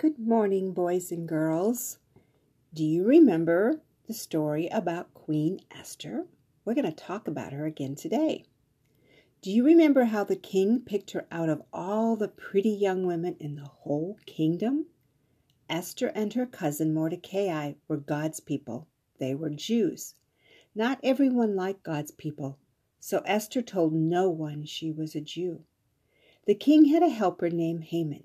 Good morning, boys and girls. Do you remember the story about Queen Esther? We're going to talk about her again today. Do you remember how the king picked her out of all the pretty young women in the whole kingdom? Esther and her cousin Mordecai were God's people. They were Jews. Not everyone liked God's people, so Esther told no one she was a Jew. The king had a helper named Haman.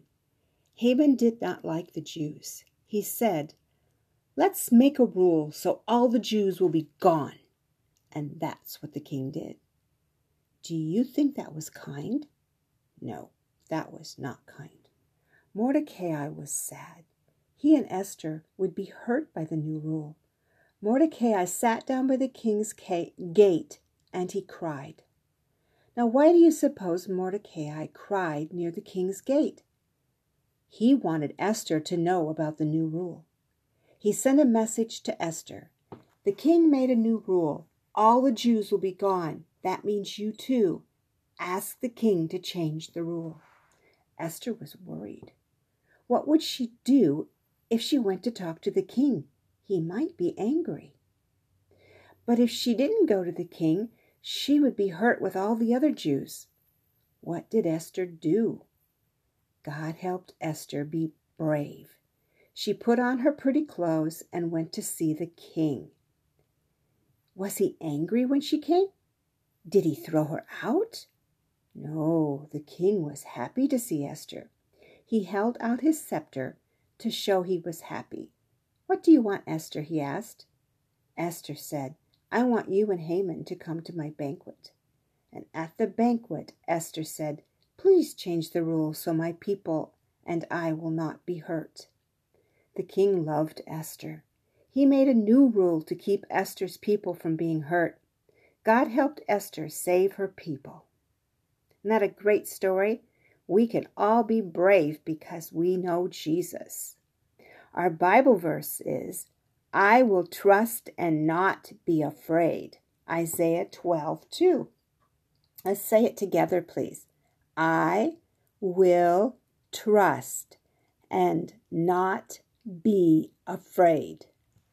Haman did not like the Jews. He said, Let's make a rule so all the Jews will be gone. And that's what the king did. Do you think that was kind? No, that was not kind. Mordecai was sad. He and Esther would be hurt by the new rule. Mordecai sat down by the king's gate and he cried. Now, why do you suppose Mordecai cried near the king's gate? He wanted Esther to know about the new rule. He sent a message to Esther. The king made a new rule. All the Jews will be gone. That means you too. Ask the king to change the rule. Esther was worried. What would she do if she went to talk to the king? He might be angry. But if she didn't go to the king, she would be hurt with all the other Jews. What did Esther do? God helped Esther be brave. She put on her pretty clothes and went to see the king. Was he angry when she came? Did he throw her out? No, the king was happy to see Esther. He held out his scepter to show he was happy. What do you want, Esther? he asked. Esther said, I want you and Haman to come to my banquet. And at the banquet, Esther said, Please change the rule so my people and I will not be hurt. The king loved Esther. He made a new rule to keep Esther's people from being hurt. God helped Esther save her people. Isn't that a great story? We can all be brave because we know Jesus. Our Bible verse is, I will trust and not be afraid. Isaiah 12, 2. Let's say it together, please. I will trust and not be afraid.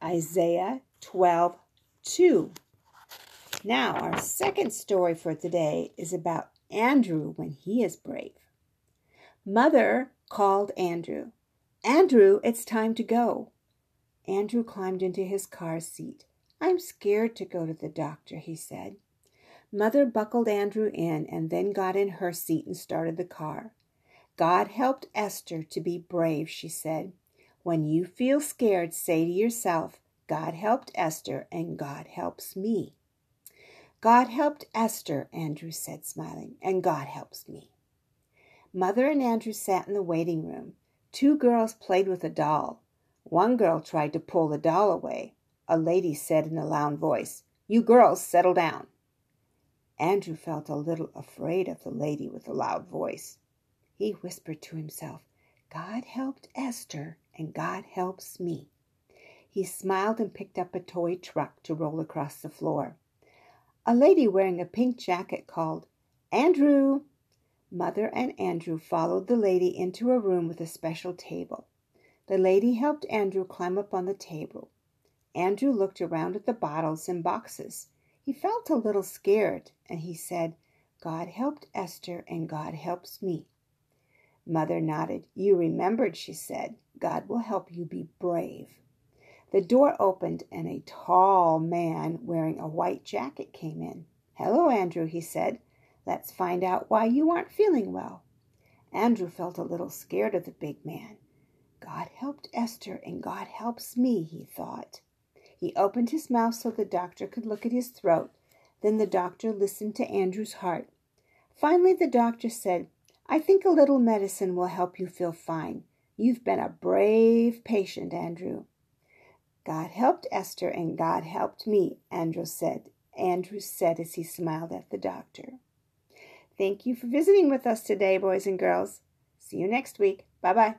Isaiah 12 2. Now, our second story for today is about Andrew when he is brave. Mother called Andrew. Andrew, it's time to go. Andrew climbed into his car seat. I'm scared to go to the doctor, he said. Mother buckled Andrew in and then got in her seat and started the car. God helped Esther to be brave, she said. When you feel scared, say to yourself, God helped Esther and God helps me. God helped Esther, Andrew said, smiling, and God helps me. Mother and Andrew sat in the waiting room. Two girls played with a doll. One girl tried to pull the doll away. A lady said in a loud voice, You girls, settle down. Andrew felt a little afraid of the lady with the loud voice. He whispered to himself, God helped Esther, and God helps me. He smiled and picked up a toy truck to roll across the floor. A lady wearing a pink jacket called, Andrew! Mother and Andrew followed the lady into a room with a special table. The lady helped Andrew climb up on the table. Andrew looked around at the bottles and boxes. He felt a little scared, and he said, God helped Esther, and God helps me. Mother nodded. You remembered, she said. God will help you be brave. The door opened, and a tall man wearing a white jacket came in. Hello, Andrew, he said. Let's find out why you aren't feeling well. Andrew felt a little scared of the big man. God helped Esther, and God helps me, he thought. He opened his mouth so the doctor could look at his throat. Then the doctor listened to Andrew's heart. Finally, the doctor said, I think a little medicine will help you feel fine. You've been a brave patient, Andrew. God helped Esther and God helped me, Andrew said. Andrew said as he smiled at the doctor. Thank you for visiting with us today, boys and girls. See you next week. Bye bye.